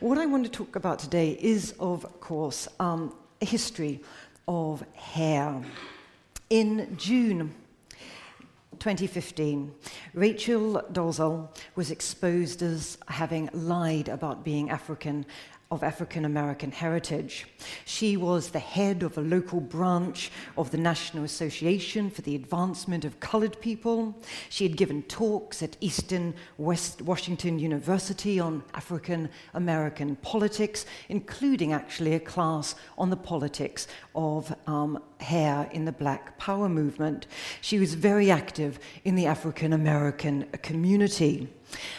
What I want to talk about today is, of course, um, a history of hair. In June 2015, Rachel Dolezal was exposed as having lied about being African of African American heritage. She was the head of a local branch of the National Association for the Advancement of Colored People. She had given talks at Eastern West Washington University on African American politics, including actually a class on the politics of um, hair in the Black Power movement. She was very active in the African American community.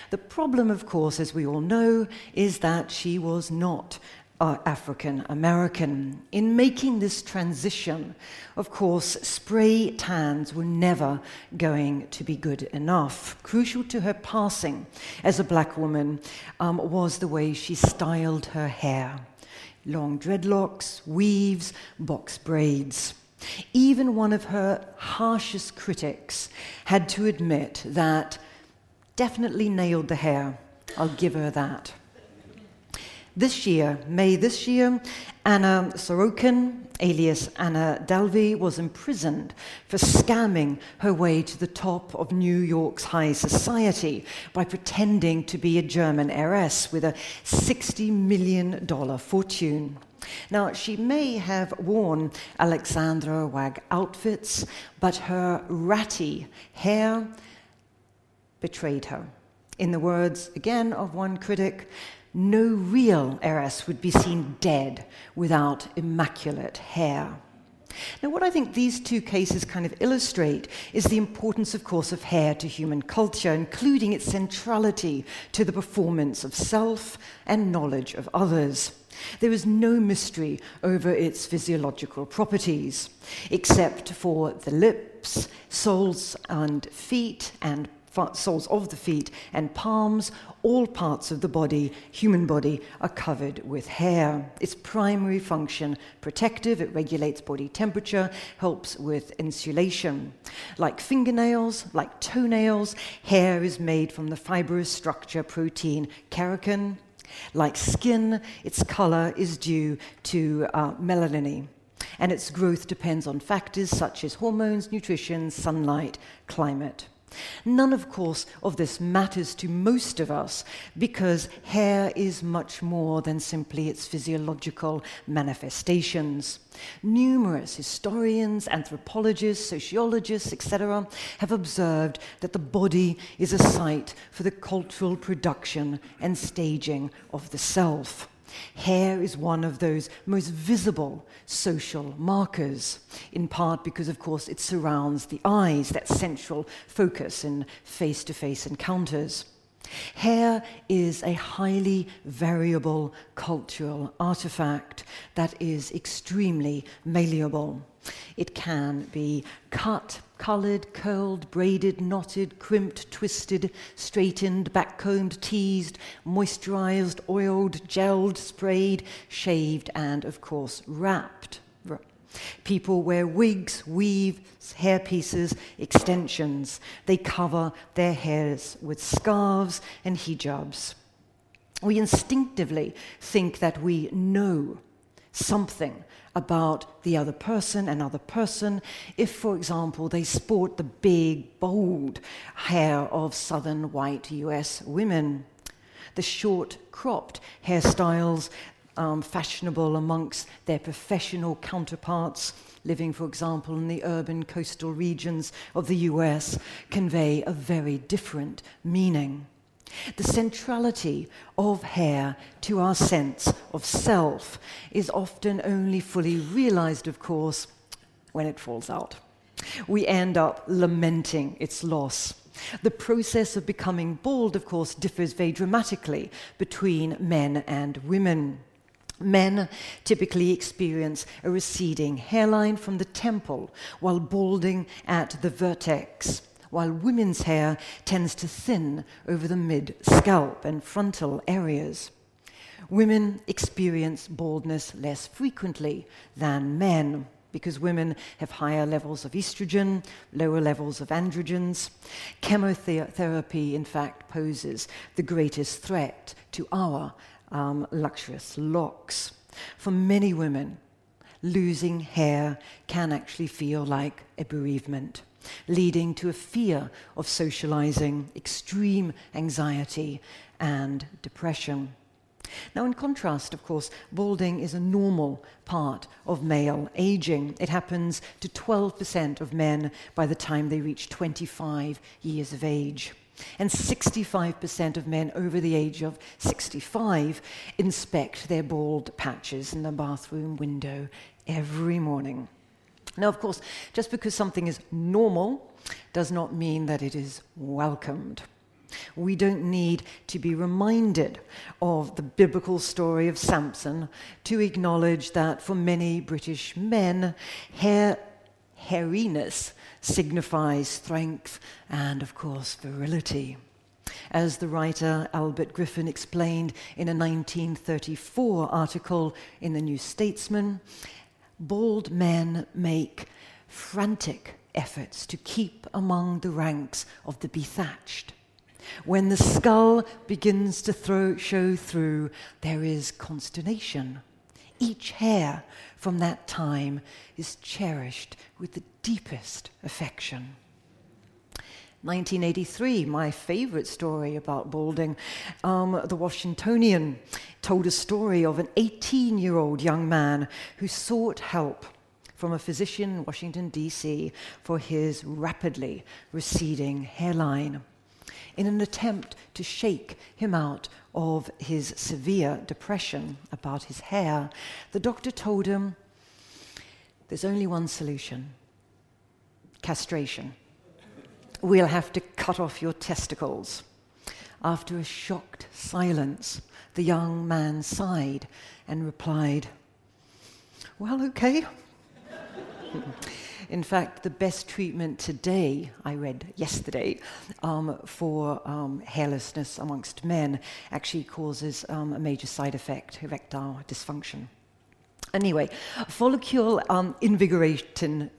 The problem, of course, as we all know, is that she was not uh, African American. In making this transition, of course, spray tans were never going to be good enough. Crucial to her passing as a black woman um, was the way she styled her hair long dreadlocks, weaves, box braids. Even one of her harshest critics had to admit that definitely nailed the hair. I'll give her that. This year, May this year, Anna Sorokin, alias Anna Delvey, was imprisoned for scamming her way to the top of New York's high society by pretending to be a German heiress with a $60 million fortune. Now, she may have worn Alexander Wang outfits, but her ratty hair betrayed her. In the words, again, of one critic, no real heiress would be seen dead without immaculate hair. Now, what I think these two cases kind of illustrate is the importance, of course, of hair to human culture, including its centrality to the performance of self and knowledge of others. There is no mystery over its physiological properties, except for the lips, soles and feet, and soles of the feet and palms, all parts of the body, human body, are covered with hair. Its primary function, protective, it regulates body temperature, helps with insulation. Like fingernails, like toenails, hair is made from the fibrous structure protein keratin. Like skin, its color is due to uh, melanin and its growth depends on factors such as hormones, nutrition, sunlight, climate. None, of course, of this matters to most of us because hair is much more than simply its physiological manifestations. Numerous historians, anthropologists, sociologists, etc., have observed that the body is a site for the cultural production and staging of the self. Hair is one of those most visible social markers, in part because, of course, it surrounds the eyes, that central focus in face to face encounters. Hair is a highly variable cultural artifact that is extremely malleable. It can be cut, colored, curled, braided, knotted, crimped, twisted, straightened, backcombed, teased, moisturized, oiled, gelled, sprayed, shaved, and of course wrapped. People wear wigs, weaves, hairpieces, extensions. They cover their hairs with scarves and hijabs. We instinctively think that we know something about the other person, another person, if, for example, they sport the big, bold hair of southern white US women. The short, cropped hairstyles, um, fashionable amongst their professional counterparts, living, for example, in the urban coastal regions of the US, convey a very different meaning. The centrality of hair to our sense of self is often only fully realized, of course, when it falls out. We end up lamenting its loss. The process of becoming bald, of course, differs very dramatically between men and women. Men typically experience a receding hairline from the temple while balding at the vertex while women's hair tends to thin over the mid scalp and frontal areas. Women experience baldness less frequently than men because women have higher levels of estrogen, lower levels of androgens. Chemotherapy, in fact, poses the greatest threat to our um, luxurious locks. For many women, losing hair can actually feel like a bereavement, leading to a fear of socializing, extreme anxiety, and depression. Now, in contrast, of course, balding is a normal part of male aging. It happens to 12% of men by the time they reach 25 years of age. And 65% of men over the age of 65 inspect their bald patches in the bathroom window every morning. Now, of course, just because something is normal does not mean that it is welcomed. We don't need to be reminded of the biblical story of Samson to acknowledge that for many British men, hair, hairiness signifies strength and, of course, virility. As the writer Albert Griffin explained in a 1934 article in the New Statesman, bald men make frantic efforts to keep among the ranks of the bethatched. When the skull begins to throw, show through, there is consternation. Each hair from that time is cherished with the deepest affection. 1983, my favorite story about balding. Um, the Washingtonian told a story of an 18 year old young man who sought help from a physician in Washington, D.C., for his rapidly receding hairline in an attempt to shake him out of his severe depression about his hair, the doctor told him there's only one solution castration. We'll have to cut off your testicles. After a shocked silence, the young man sighed and replied, Well, okay. In fact, the best treatment today, I read yesterday, um, for um, hairlessness amongst men actually causes um, a major side effect, erectile dysfunction. Anyway, follicle um, invigoration,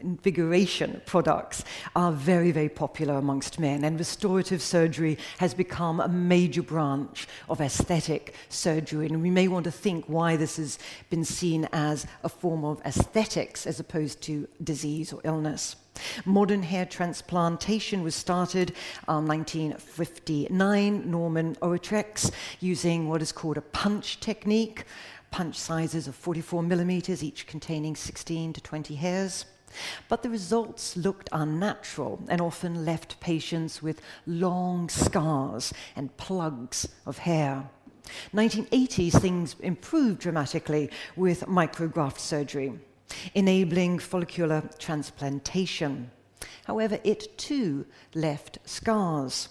products are very, very popular amongst men, and restorative surgery has become a major branch of aesthetic surgery. And we may want to think why this has been seen as a form of aesthetics as opposed to disease or illness. Modern hair transplantation was started in um, 1959, Norman Orentreich, using what is called a punch technique punch sizes of 44 millimeters, each containing 16 to 20 hairs. But the results looked unnatural and often left patients with long scars and plugs of hair. 1980s, things improved dramatically with micrograft surgery, enabling follicular transplantation. However, it too left scars.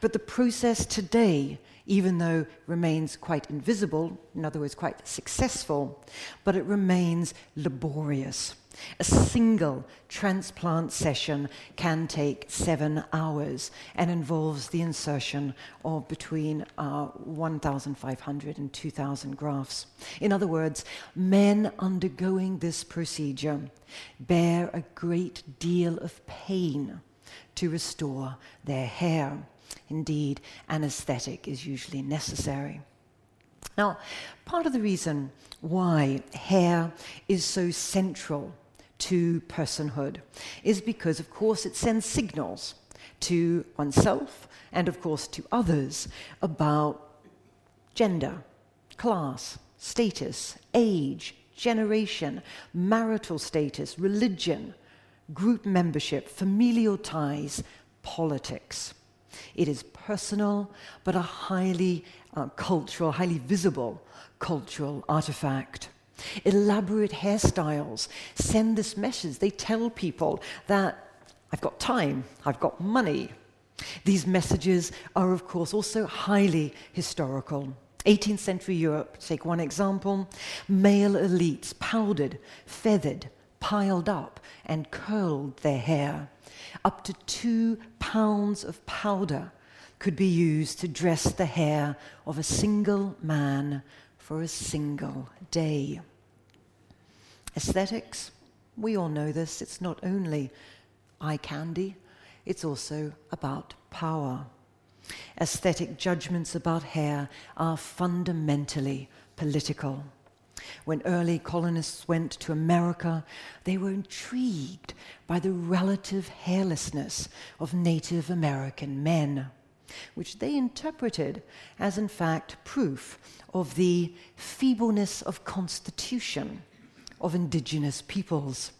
But the process today even though remains quite invisible, in other words, quite successful, but it remains laborious. A single transplant session can take seven hours and involves the insertion of between uh, 1,500 and 2,000 grafts. In other words, men undergoing this procedure bear a great deal of pain to restore their hair. Indeed, anesthetic is usually necessary. Now, part of the reason why hair is so central to personhood is because, of course, it sends signals to oneself and, of course, to others about gender, class, status, age, generation, marital status, religion, group membership, familial ties, politics. It is personal, but a highly uh, cultural, highly visible cultural artifact. Elaborate hairstyles send this message. They tell people that I've got time, I've got money. These messages are, of course, also highly historical. 18th century Europe, take one example, male elites powdered, feathered, piled up, and curled their hair. Up to two pounds of powder could be used to dress the hair of a single man for a single day. Aesthetics, we all know this, it's not only eye candy, it's also about power. Aesthetic judgments about hair are fundamentally political. When early colonists went to America, they were intrigued by the relative hairlessness of Native American men, which they interpreted as, in fact, proof of the feebleness of constitution of indigenous peoples.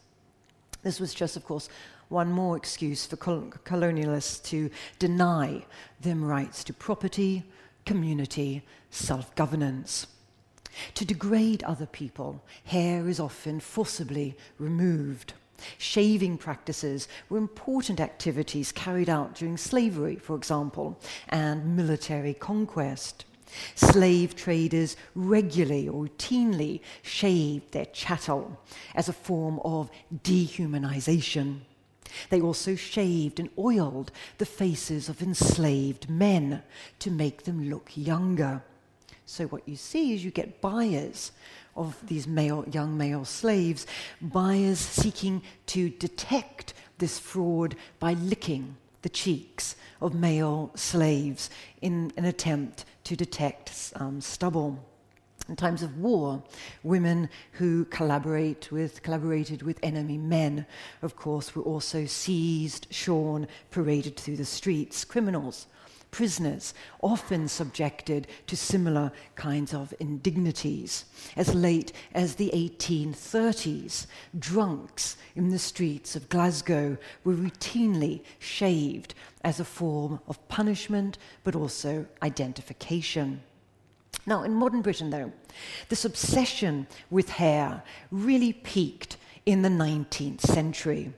This was just, of course, one more excuse for col- colonialists to deny them rights to property, community, self governance. To degrade other people, hair is often forcibly removed. Shaving practices were important activities carried out during slavery, for example, and military conquest. Slave traders regularly or routinely shaved their chattel as a form of dehumanization. They also shaved and oiled the faces of enslaved men to make them look younger. So, what you see is you get buyers of these male, young male slaves, buyers seeking to detect this fraud by licking the cheeks of male slaves in an attempt to detect um, stubble. In times of war, women who collaborate with, collaborated with enemy men, of course, were also seized, shorn, paraded through the streets. Criminals, prisoners, often subjected to similar kinds of indignities. As late as the 1830s, drunks in the streets of Glasgow were routinely shaved as a form of punishment, but also identification. Now, in modern Britain, though, this obsession with hair really peaked in the 19th century.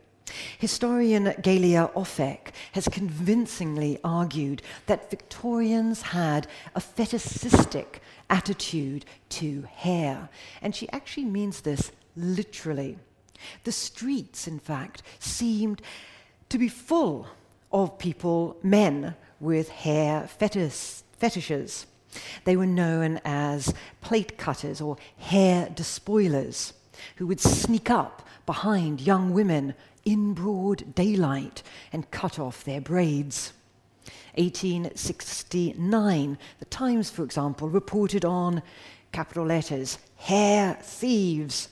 Historian Galia Ofek has convincingly argued that Victorians had a fetishistic attitude to hair, and she actually means this literally. The streets, in fact, seemed to be full of people, men, with hair fetish, fetishes. They were known as plate cutters or hair despoilers who would sneak up behind young women in broad daylight and cut off their braids. 1869, the Times, for example, reported on capital letters hair thieves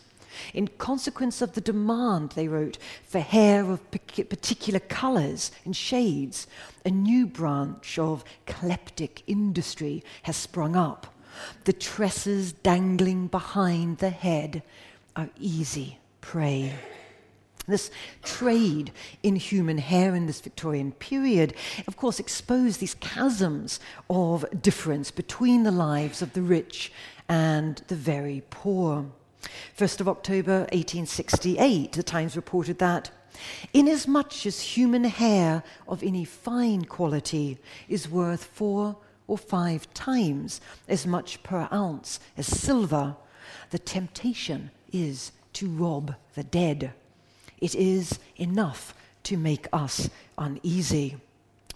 in consequence of the demand, they wrote, for hair of particular colours and shades, a new branch of kleptic industry has sprung up. The tresses dangling behind the head are easy prey. This trade in human hair in this Victorian period, of course, exposed these chasms of difference between the lives of the rich and the very poor. 1st of October 1868, the Times reported that inasmuch as human hair of any fine quality is worth four or five times as much per ounce as silver, the temptation is to rob the dead. It is enough to make us uneasy.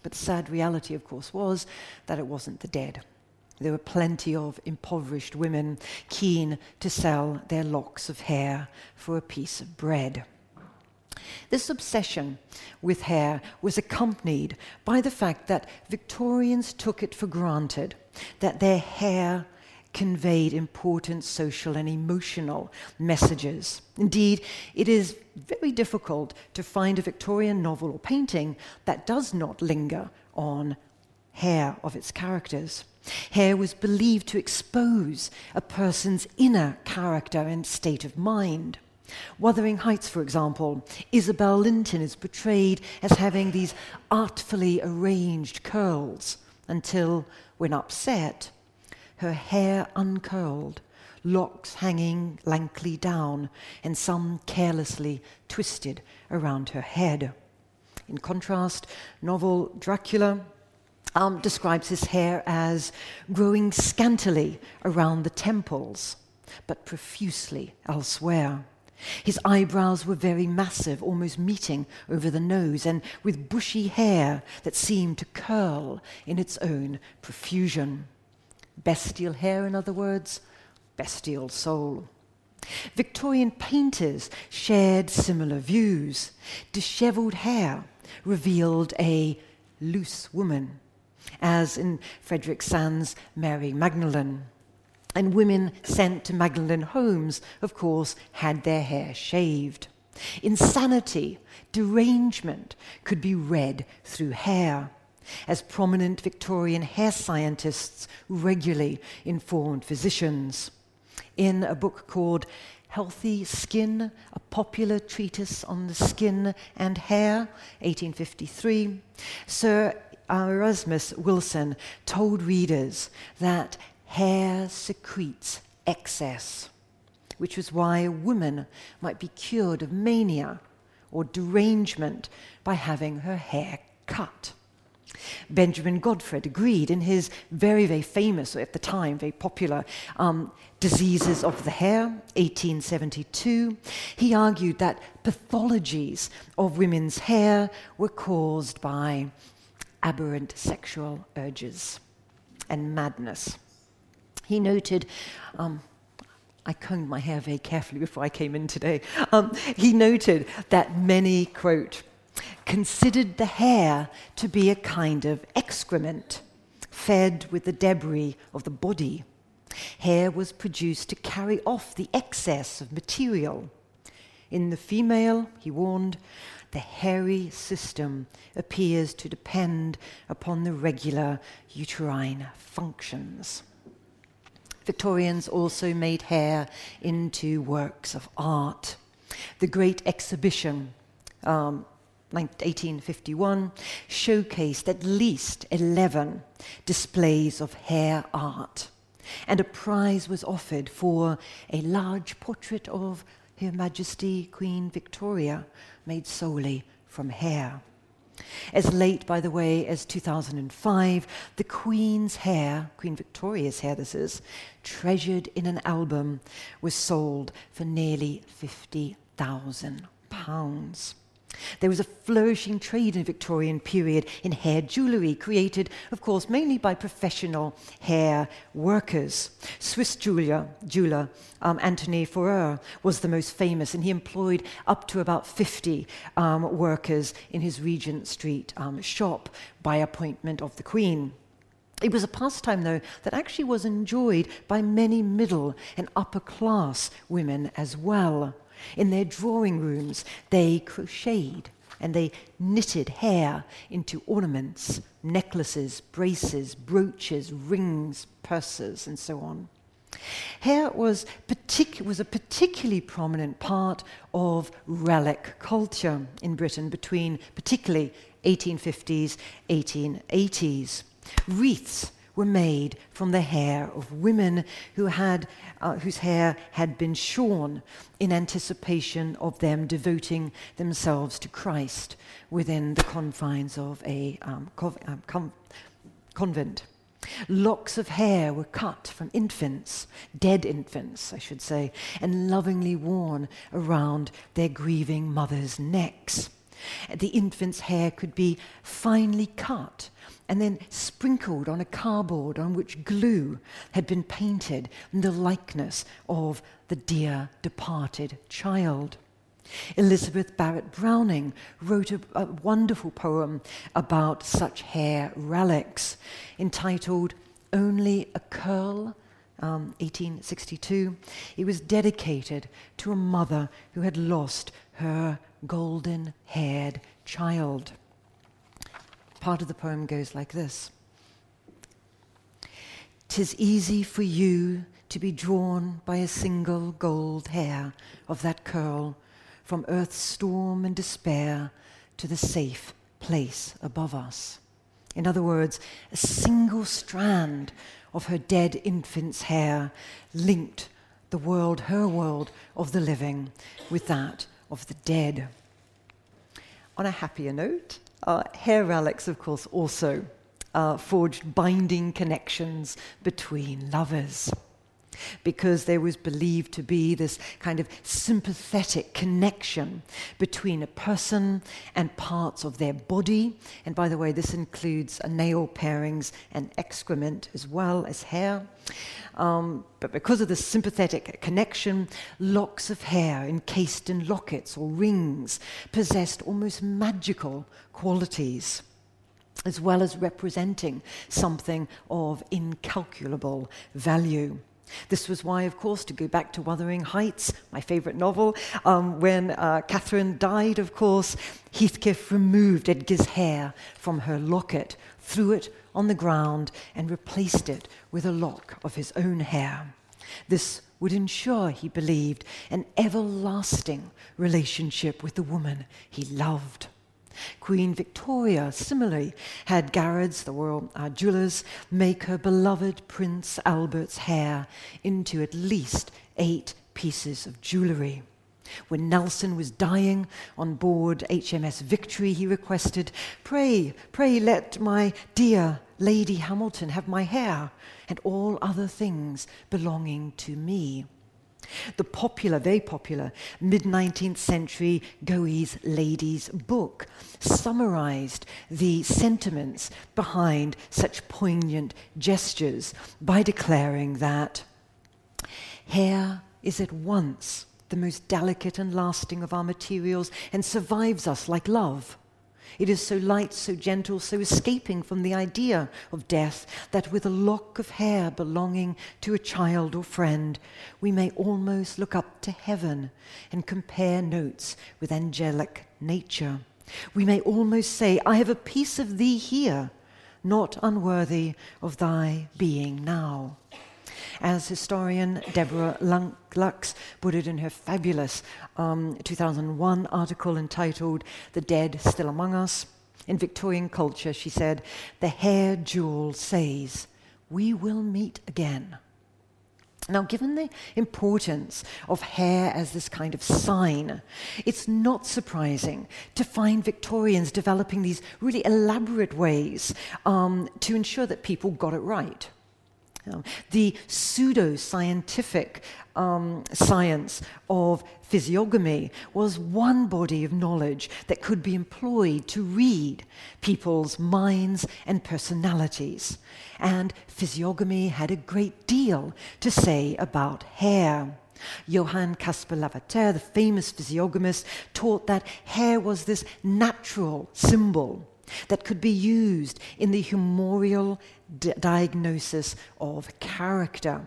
But the sad reality, of course, was that it wasn't the dead. There were plenty of impoverished women keen to sell their locks of hair for a piece of bread. This obsession with hair was accompanied by the fact that Victorians took it for granted that their hair conveyed important social and emotional messages. Indeed, it is very difficult to find a Victorian novel or painting that does not linger on hair of its characters. Hair was believed to expose a person's inner character and state of mind. Wuthering Heights, for example, Isabel Linton is portrayed as having these artfully arranged curls until, when upset, her hair uncurled, locks hanging lankly down, and some carelessly twisted around her head. In contrast, novel Dracula um, describes his hair as growing scantily around the temples, but profusely elsewhere. His eyebrows were very massive, almost meeting over the nose, and with bushy hair that seemed to curl in its own profusion. Bestial hair, in other words, bestial soul. Victorian painters shared similar views. Disheveled hair revealed a loose woman as in Frederick Sandys' Mary Magdalene. And women sent to Magdalene homes, of course, had their hair shaved. Insanity, derangement could be read through hair, as prominent Victorian hair scientists regularly informed physicians. In a book called Healthy Skin, a popular treatise on the skin and hair, 1853, Sir Erasmus Wilson told readers that hair secretes excess, which was why a woman might be cured of mania or derangement by having her hair cut. Benjamin Godfrey agreed in his very, very famous, or at the time, very popular um, Diseases of the Hair, 1872. He argued that pathologies of women's hair were caused by aberrant sexual urges and madness. He noted, um, I combed my hair very carefully before I came in today. Um, he noted that many, quote, considered the hair to be a kind of excrement, fed with the debris of the body. Hair was produced to carry off the excess of material. In the female, he warned, the hairy system appears to depend upon the regular uterine functions. Victorians also made hair into works of art. The Great Exhibition, um, 1851, showcased at least 11 displays of hair art, and a prize was offered for a large portrait of Her Majesty Queen Victoria, made solely from hair. As late, by the way, as 2005, the Queen's hair, Queen Victoria's hair, this is, treasured in an album, was sold for nearly £50,000. There was a flourishing trade in the Victorian period in hair jewellery, created, of course, mainly by professional hair workers. Swiss jeweler, jeweler um, Antoni Forrer was the most famous, and he employed up to about 50 um, workers in his Regent Street um, shop by appointment of the Queen. It was a pastime, though, that actually was enjoyed by many middle and upper class women as well. In their drawing rooms, they crocheted and they knitted hair into ornaments, necklaces, braces, brooches, rings, purses, and so on. Hair was, was a particularly prominent part of relic culture in Britain between particularly 1850s, 1880s. Wreaths were made from the hair of women who had, uh, whose hair had been shorn in anticipation of them devoting themselves to Christ within the confines of a um, um, com- convent. Locks of hair were cut from infants, dead infants, I should say, and lovingly worn around their grieving mothers' necks. The infant's hair could be finely cut and then sprinkled on a cardboard on which glue had been painted in the likeness of the dear departed child. Elizabeth Barrett Browning wrote a, a, wonderful poem about such hair relics entitled Only a Curl, um, 1862. It was dedicated to a mother who had lost her golden haired child. Part of the poem goes like this Tis easy for you to be drawn by a single gold hair of that curl from earth's storm and despair to the safe place above us. In other words, a single strand of her dead infant's hair linked the world, her world of the living, with that of the dead. On a happier note, uh, hair relics, of course, also uh, forged binding connections between lovers because there was believed to be this kind of sympathetic connection between a person and parts of their body. And by the way, this includes nail parings and excrement as well as hair. Um, but because of the sympathetic connection, locks of hair encased in lockets or rings possessed almost magical qualities. as well as representing something of incalculable value. This was why, of course, to go back to Wuthering Heights, my favorite novel, um, when uh, Catherine died, of course, Heathcliff removed Edgar's hair from her locket, threw it on the ground, and replaced it with a lock of his own hair. This would ensure, he believed, an everlasting relationship with the woman he loved. Queen Victoria, similarly, had Garrards, the royal uh, jewelers, make her beloved Prince Albert's hair into at least eight pieces of jewellery. When Nelson was dying on board HMS Victory, he requested, Pray, pray let my dear Lady Hamilton have my hair and all other things belonging to me. The popular, very popular, mid 19th century Godey's Lady's book summarized the sentiments behind such poignant gestures by declaring that hair is at once the most delicate and lasting of our materials and survives us like love. It is so light, so gentle, so escaping from the idea of death that with a lock of hair belonging to a child or friend, we may almost look up to heaven and compare notes with angelic nature. We may almost say, I have a piece of thee here, not unworthy of thy being now as historian Deborah Lutz put it in her fabulous um, 2001 article entitled The Dead Still Among Us. In Victorian culture, she said, the hair jewel says, We will meet again. Now, given the importance of hair as this kind of sign, it's not surprising to find Victorians developing these really elaborate ways um, to ensure that people got it right. Um, the pseudo-scientific um, science of physiognomy was one body of knowledge that could be employed to read people's minds and personalities. And physiognomy had a great deal to say about hair. Johann Caspar Lavater, the famous physiognomist, taught that hair was this natural symbol that could be used in the humoral diagnosis of character.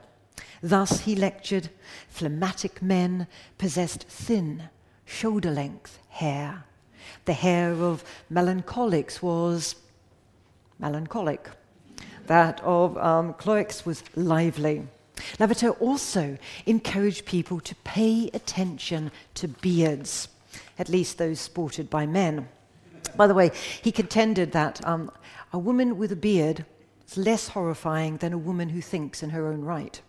Thus, he lectured phlegmatic men possessed thin, shoulder length hair. The hair of melancholics was melancholic. That of um, was lively. Lavater also encouraged people to pay attention to beards, at least those sported by men. By the way, he contended that um, a woman with a beard is less horrifying than a woman who thinks in her own right.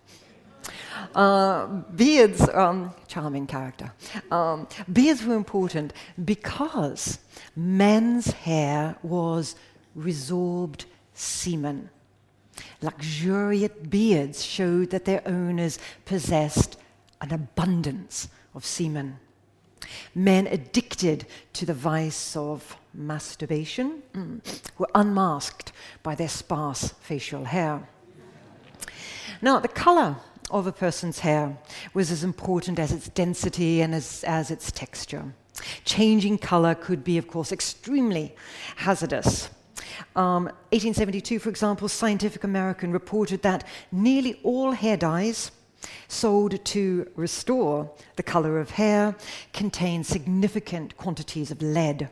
Uh, beards, um, charming character. Um, beards were important because men's hair was resorbed semen. Luxuriant beards showed that their owners possessed an abundance of semen. Men addicted to the vice of masturbation mm, were unmasked by their sparse facial hair. Now, the color of a person's hair was as important as its density and as, as its texture. Changing color could be, of course, extremely hazardous. Um, 1872, for example, Scientific American reported that nearly all hair dyes sold to restore the color of hair contain significant quantities of lead,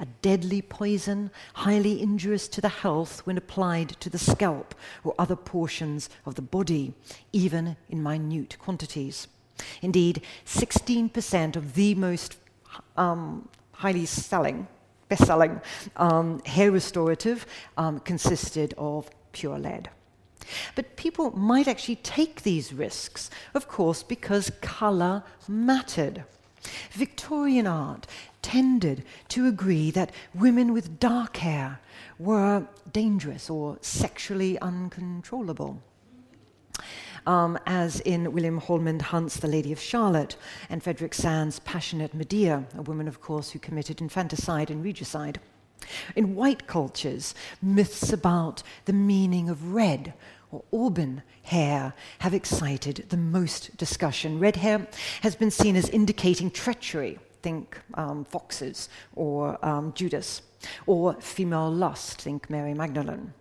a deadly poison highly injurious to the health when applied to the scalp or other portions of the body, even in minute quantities. Indeed, 16% of the most um, highly selling, best selling um, hair restorative um, consisted of pure lead. But people might actually take these risks, of course, because colour mattered. Victorian art tended to agree that women with dark hair were dangerous or sexually uncontrollable. Um, as in William Holman Hunt's The Lady of Shalott and Frederick Sandys' Passionate Medea, a woman, of course, who committed infanticide and regicide. In white cultures, myths about the meaning of red or auburn hair have excited the most discussion. Red hair has been seen as indicating treachery, think um, foxes or um, Judas. Or female lust, think Mary Magdalene.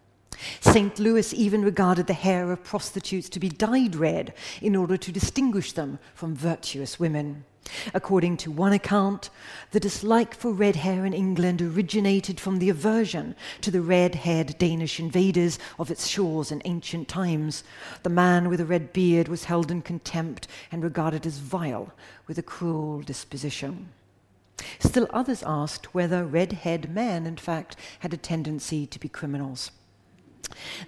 St. Louis even regarded the hair of prostitutes to be dyed red in order to distinguish them from virtuous women. According to one account, the dislike for red hair in England originated from the aversion to the red haired Danish invaders of its shores in ancient times. The man with a red beard was held in contempt and regarded as vile, with a cruel disposition. Still others asked whether red haired men, in fact, had a tendency to be criminals.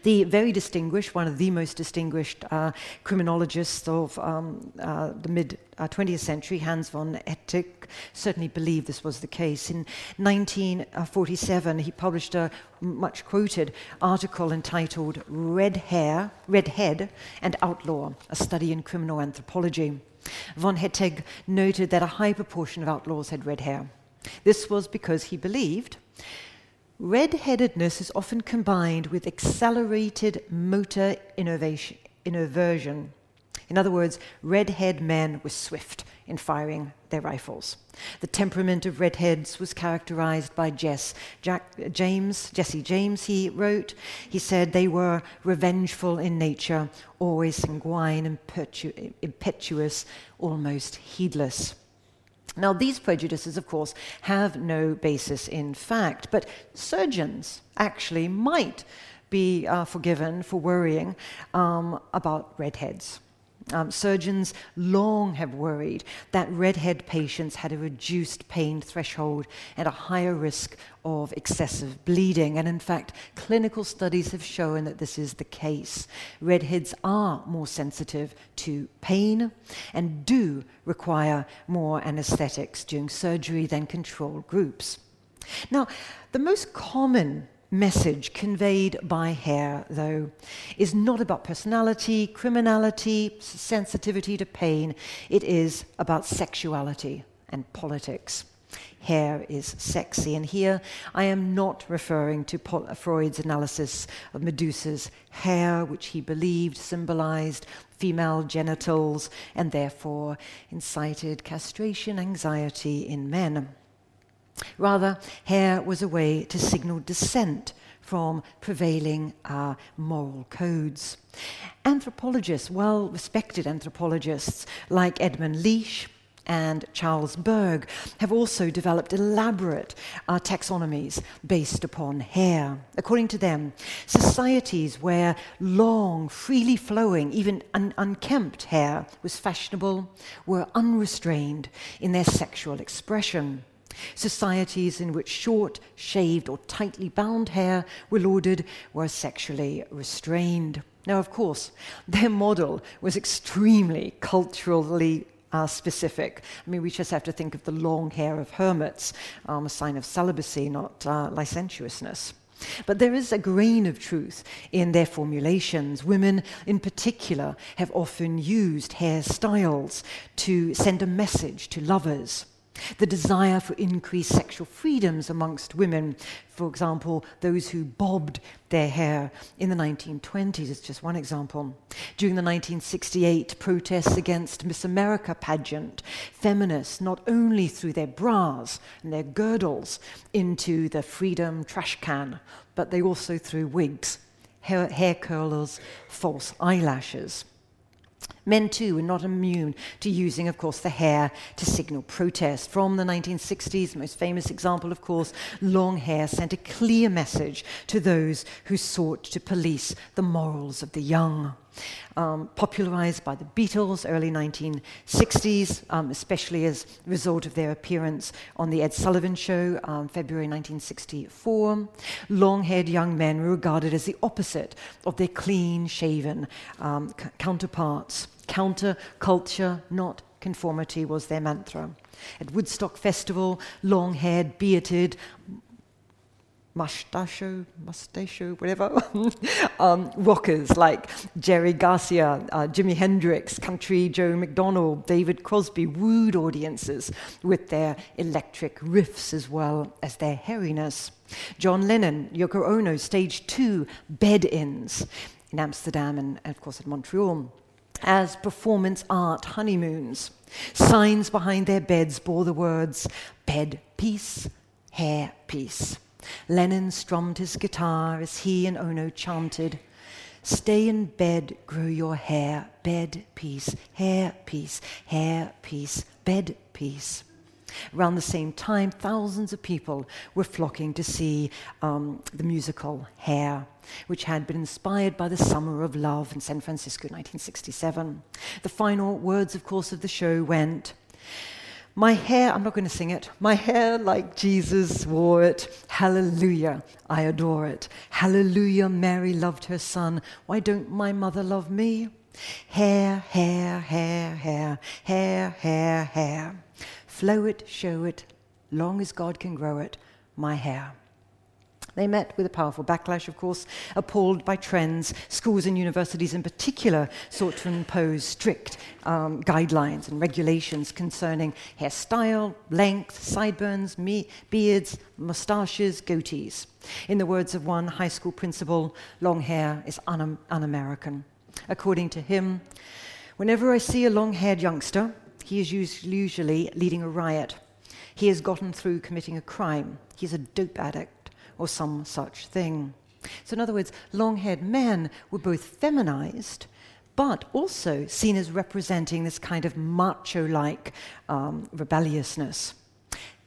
The very distinguished, one of the most distinguished uh, criminologists of um, uh, the mid 20th uh, century, Hans von Hentig, certainly believed this was the case. In 1947, he published a much quoted article entitled Red Hair, Red Head and Outlaw, a study in criminal anthropology. Von Hentig noted that a high proportion of outlaws had red hair. This was because he believed Red-headedness is often combined with accelerated motor innervation. In other words, redhead men were swift in firing their rifles. The temperament of redheads was characterized by Jess Jack, James, Jesse James, he wrote. He said they were revengeful in nature, always sanguine, impetu- impetuous, almost heedless. Now, these prejudices, of course, have no basis in fact, but surgeons actually might be uh, forgiven for worrying um, about redheads. Um, surgeons long have worried that redhead patients had a reduced pain threshold and a higher risk of excessive bleeding. And in fact, clinical studies have shown that this is the case. Redheads are more sensitive to pain and do require more anesthetics during surgery than control groups. Now, the most common message conveyed by hair, though, is not about personality, criminality, sensitivity to pain. It is about sexuality and politics. Hair is sexy, and here I am not referring to uh, Freud's analysis of Medusa's hair, which he believed symbolized female genitals and therefore incited castration anxiety in men. Rather, hair was a way to signal dissent from prevailing uh, moral codes. Anthropologists, well respected anthropologists like Edmund Leach, and Charles Berg have also developed elaborate uh, taxonomies based upon hair. According to them, societies where long, freely flowing, even un- unkempt hair was fashionable were unrestrained in their sexual expression. Societies in which short, shaved, or tightly bound hair were lauded were sexually restrained. Now, of course, their model was extremely culturally uh, specific. I mean, we just have to think of the long hair of hermits, um, a sign of celibacy, not uh, licentiousness. But there is a grain of truth in their formulations. Women, in particular, have often used hairstyles to send a message to lovers. The desire for increased sexual freedoms amongst women, for example, those who bobbed their hair in the 1920s is just one example. During the 1968 protests against Miss America pageant, feminists not only threw their bras and their girdles into the freedom trash can, but they also threw wigs, hair, hair curlers, false eyelashes. Men, too, were not immune to using, of course, the hair to signal protest. From the 1960s, most famous example, of course, long hair sent a clear message to those who sought to police the morals of the young um, popularized by the Beatles, early 1960s, um, especially as a result of their appearance on The Ed Sullivan Show, um, February 1964. Long haired young men were regarded as the opposite of their clean shaven um, c- counterparts. Counter culture, not conformity, was their mantra. At Woodstock Festival, long haired, bearded, mustacho, mustacho, whatever, um, rockers like Jerry Garcia, uh, Jimi Hendrix, Country Joe McDonald, David Crosby wooed audiences with their electric riffs as well as their hairiness. John Lennon, Yoko Ono, stage two bed ins in Amsterdam and, and of course, at Montreal. as performance art honeymoons. Signs behind their beds bore the words bed peace, hair peace. Lennon strummed his guitar as he and Ono chanted, Stay in bed, grow your hair, bed peace, hair peace, hair peace, bed peace. Around the same time, thousands of people were flocking to see um, the musical Hair, which had been inspired by the Summer of Love in San Francisco, 1967. The final words, of course, of the show went, my hair, I'm not going to sing it. My hair like Jesus wore it. Hallelujah, I adore it. Hallelujah, Mary loved her son. Why don't my mother love me? Hair, hair, hair, hair, hair, hair, hair. Flow it, show it, long as God can grow it, my hair. They met with a powerful backlash, of course, appalled by trends. Schools and universities, in particular, sought to impose strict um, guidelines and regulations concerning hairstyle, length, sideburns, beards, moustaches, goatees. In the words of one high school principal, long hair is un- un American. According to him, whenever I see a long haired youngster, he is usually leading a riot. He has gotten through committing a crime. He's a dope addict or some such thing. So, in other words, long haired men were both feminized, but also seen as representing this kind of macho like um, rebelliousness.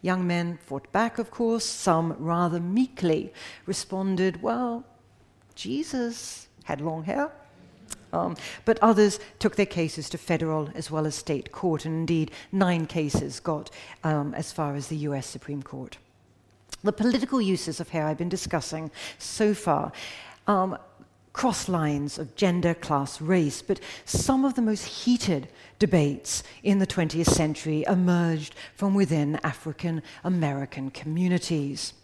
Young men fought back, of course, some rather meekly responded, Well, Jesus had long hair. Um, but others took their cases to federal as well as state court, and indeed, nine cases got um, as far as the US Supreme Court. The political uses of hair I've been discussing so far um, cross lines of gender, class, race, but some of the most heated debates in the 20th century emerged from within African American communities.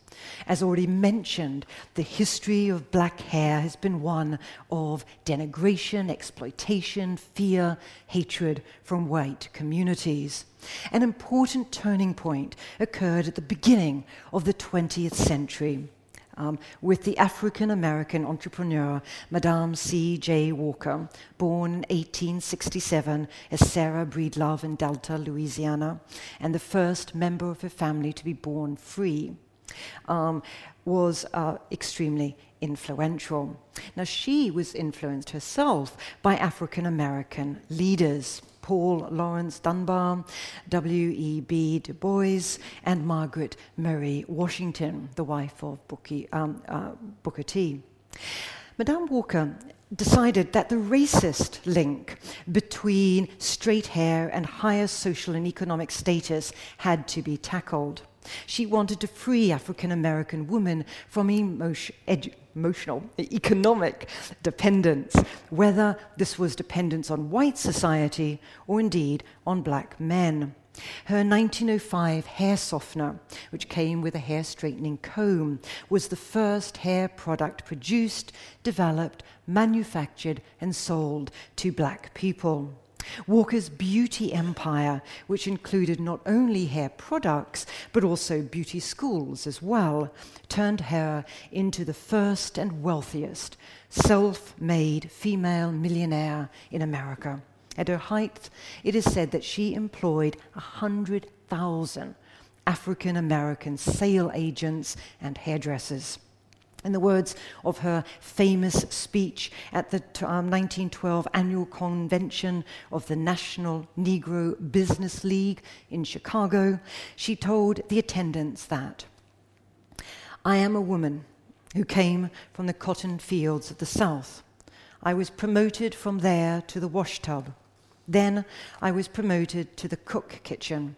As already mentioned, the history of black hair has been one of denigration, exploitation, fear, hatred from white communities. An important turning point occurred at the beginning of the 20th century. Um, with the African American entrepreneur Madame C.J. Walker, born in 1867 as Sarah Breedlove in Delta, Louisiana, and the first member of her family to be born free um, was uh, extremely influential. Now, she was influenced herself by African American leaders. Paul Laurence Dunbar, W.E.B. Du Bois, and Margaret Murray Washington, the wife of Bookie, um, uh, Booker T. Madame Walker decided that the racist link between straight hair and higher social and economic status had to be tackled. She wanted to free African American women from emotion, emotional, economic dependence, whether this was dependence on white society or indeed on black men. Her 1905 hair softener, which came with a hair straightening comb, was the first hair product produced, developed, manufactured, and sold to black people. Walker's beauty empire, which included not only hair products, but also beauty schools as well, turned her into the first and wealthiest self made female millionaire in America. At her height, it is said that she employed 100,000 African American sale agents and hairdressers. In the words of her famous speech at the um, 1912 annual convention of the National Negro Business League in Chicago, she told the attendants that I am a woman who came from the cotton fields of the South. I was promoted from there to the washtub. Then I was promoted to the cook kitchen.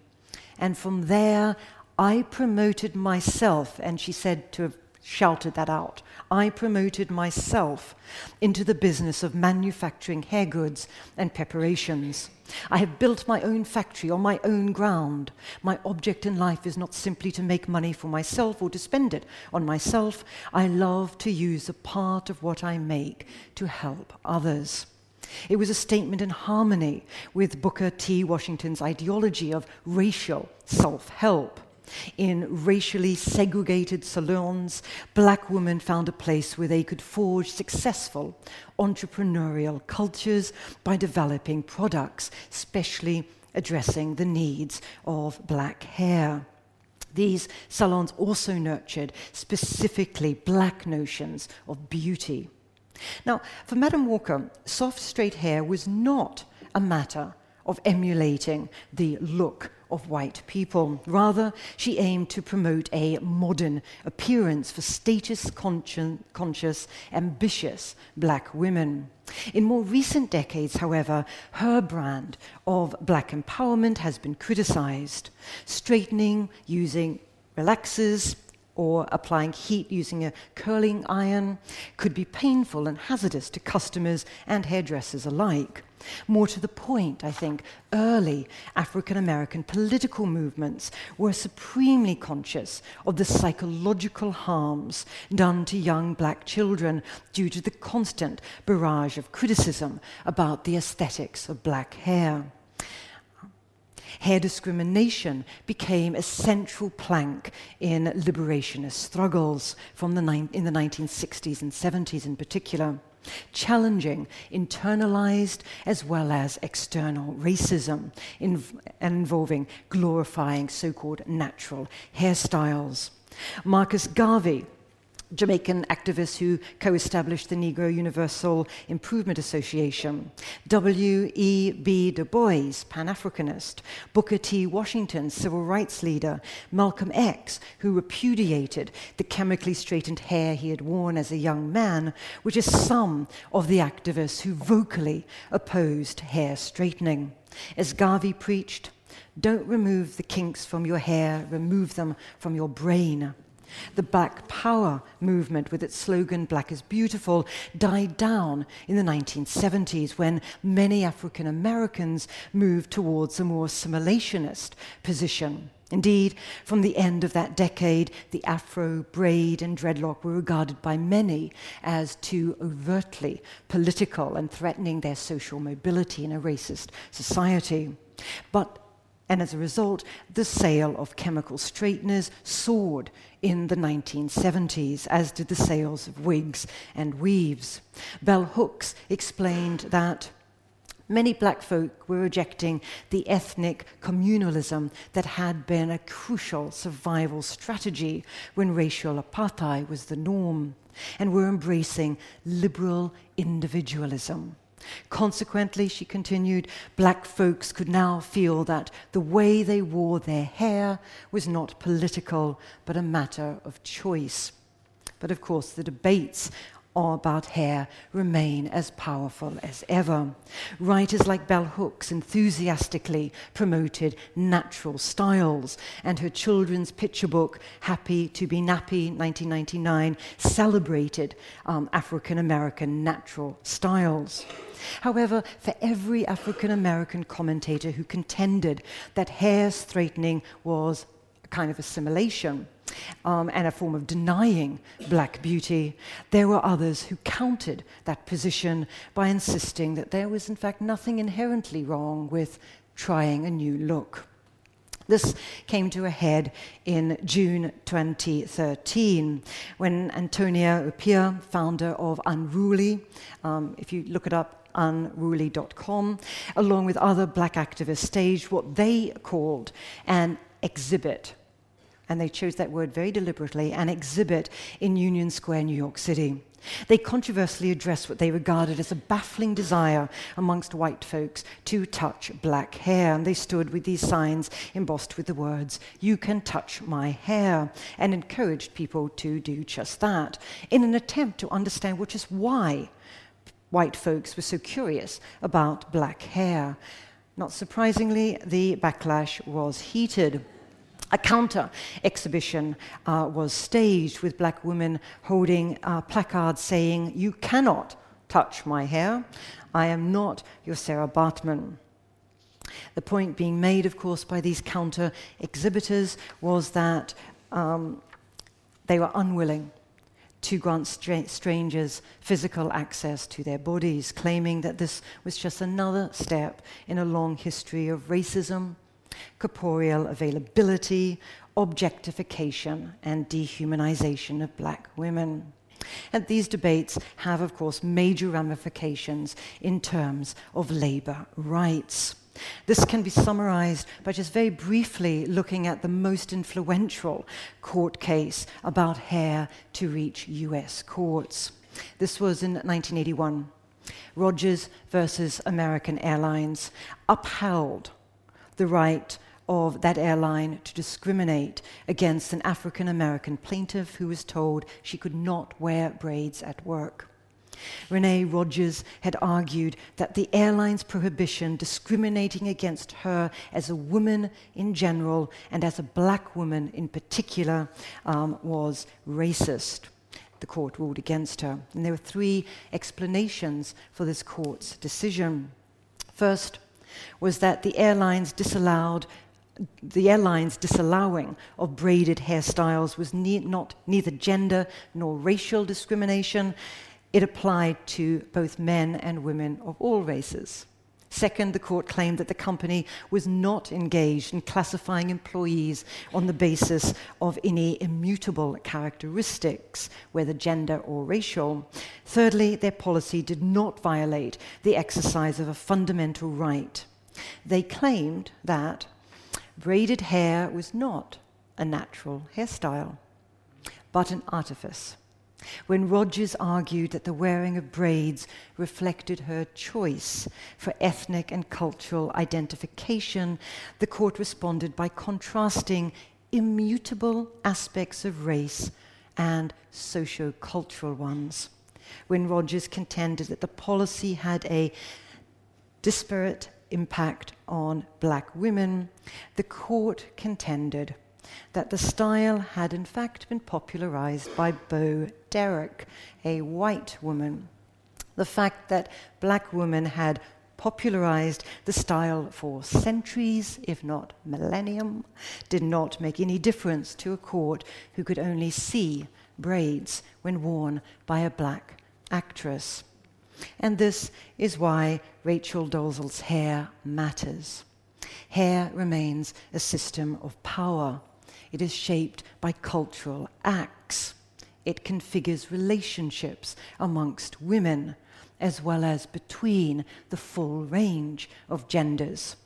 And from there, I promoted myself, and she said to have shouted that out. I promoted myself into the business of manufacturing hair goods and preparations. I have built my own factory on my own ground. My object in life is not simply to make money for myself or to spend it on myself. I love to use a part of what I make to help others. It was a statement in harmony with Booker T. Washington's ideology of racial self help. In racially segregated salons, black women found a place where they could forge successful entrepreneurial cultures by developing products, specially addressing the needs of black hair. These salons also nurtured specifically black notions of beauty. Now, for Madame Walker, soft straight hair was not a matter of emulating the look of white people. Rather, she aimed to promote a modern appearance for status conscious, ambitious black women. In more recent decades, however, her brand of black empowerment has been criticized. Straightening using relaxers, or applying heat using a curling iron could be painful and hazardous to customers and hairdressers alike. More to the point, I think, early African American political movements were supremely conscious of the psychological harms done to young black children due to the constant barrage of criticism about the aesthetics of black hair hair discrimination became a central plank in liberationist struggles from the in the 1960s and 70s in particular challenging internalized as well as external racism inv- involving glorifying so called natural hairstyles. Marcus Garvey Jamaican activist who co established the Negro Universal Improvement Association, W.E.B. Du Bois, Pan Africanist, Booker T. Washington, civil rights leader, Malcolm X, who repudiated the chemically straightened hair he had worn as a young man, which is some of the activists who vocally opposed hair straightening. As Garvey preached, don't remove the kinks from your hair, remove them from your brain. The Black Power movement, with its slogan, Black is Beautiful, died down in the 1970s when many African Americans moved towards a more assimilationist position. Indeed, from the end of that decade, the afro, braid, and dreadlock were regarded by many as too overtly political and threatening their social mobility in a racist society. But and as a result, the sale of chemical straighteners soared in the 1970s, as did the sales of wigs and weaves. Bell Hooks explained that many black folk were rejecting the ethnic communalism that had been a crucial survival strategy when racial apartheid was the norm, and were embracing liberal individualism. Consequently, she continued, black folks could now feel that the way they wore their hair was not political, but a matter of choice. But of course, the debates about hair remain as powerful as ever. Writers like Bell Hooks enthusiastically promoted natural styles, and her children's picture book, Happy to Be Nappy, 1999, celebrated um, African American natural styles. However, for every African American commentator who contended that hair straightening was kind of assimilation, um, and a form of denying black beauty, there were others who countered that position by insisting that there was, in fact, nothing inherently wrong with trying a new look. This came to a head in June 2013 when Antonia Opiah, founder of Unruly, um, if you look it up, unruly.com, along with other black activists, staged what they called an exhibit and they chose that word very deliberately, an exhibit in Union Square, New York City. They controversially addressed what they regarded as a baffling desire amongst white folks to touch black hair. And they stood with these signs embossed with the words, You can touch my hair, and encouraged people to do just that in an attempt to understand which is why white folks were so curious about black hair. Not surprisingly, the backlash was heated. A counter exhibition uh, was staged with black women holding uh, placards saying, You cannot touch my hair. I am not your Sarah Baartman. The point being made, of course, by these counter exhibitors was that um, they were unwilling to grant stra- strangers physical access to their bodies, claiming that this was just another step in a long history of racism corporeal availability objectification and dehumanization of black women. And these debates have, of course, major ramifications in terms of labor rights. This can be summarized by just very briefly looking at the most influential court case about hair to reach US courts. This was in 1981. Rogers versus American Airlines upheld the right of that airline to discriminate against an African American plaintiff who was told she could not wear braids at work. Renee Rogers had argued that the airline's prohibition discriminating against her as a woman in general and as a black woman in particular um, was racist. The court ruled against her. And there were three explanations for this court's decision. First was that the airlines disallowed the airline's disallowing of braided hairstyles was ne- not neither gender nor racial discrimination. It applied to both men and women of all races. Second, the court claimed that the company was not engaged in classifying employees on the basis of any immutable characteristics, whether gender or racial. Thirdly, their policy did not violate the exercise of a fundamental right. They claimed that braided hair was not a natural hairstyle, but an artifice. When Rogers argued that the wearing of braids reflected her choice for ethnic and cultural identification, the court responded by contrasting immutable aspects of race and socio-cultural ones. When Rogers contended that the policy had a disparate impact on black women, the court contended that the style had in fact been popularized by Bo Derek, a white woman. The fact that black women had popularized the style for centuries, if not millennium, did not make any difference to a court who could only see braids when worn by a black actress. And this is why Rachel Dolezal's hair matters. Hair remains a system of power. It is shaped by cultural acts. It configures relationships amongst women, as well as between the full range of genders.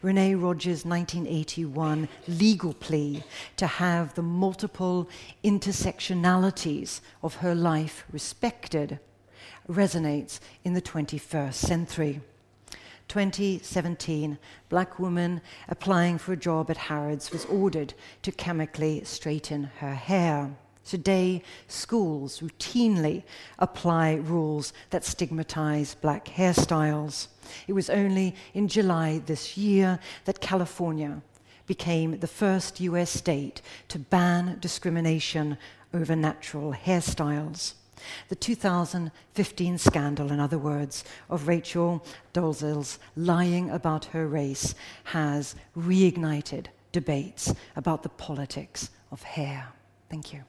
Renee Rogers' 1981 legal plea to have the multiple intersectionalities of her life respected resonates in the 21st century. 2017, black woman applying for a job at Harrods was ordered to chemically straighten her hair. Today, schools routinely apply rules that stigmatize black hairstyles. It was only in July this year that California became the first US state to ban discrimination over natural hairstyles. The 2015 scandal, in other words, of Rachel Dolezal's lying about her race has reignited debates about the politics of hair. Thank you.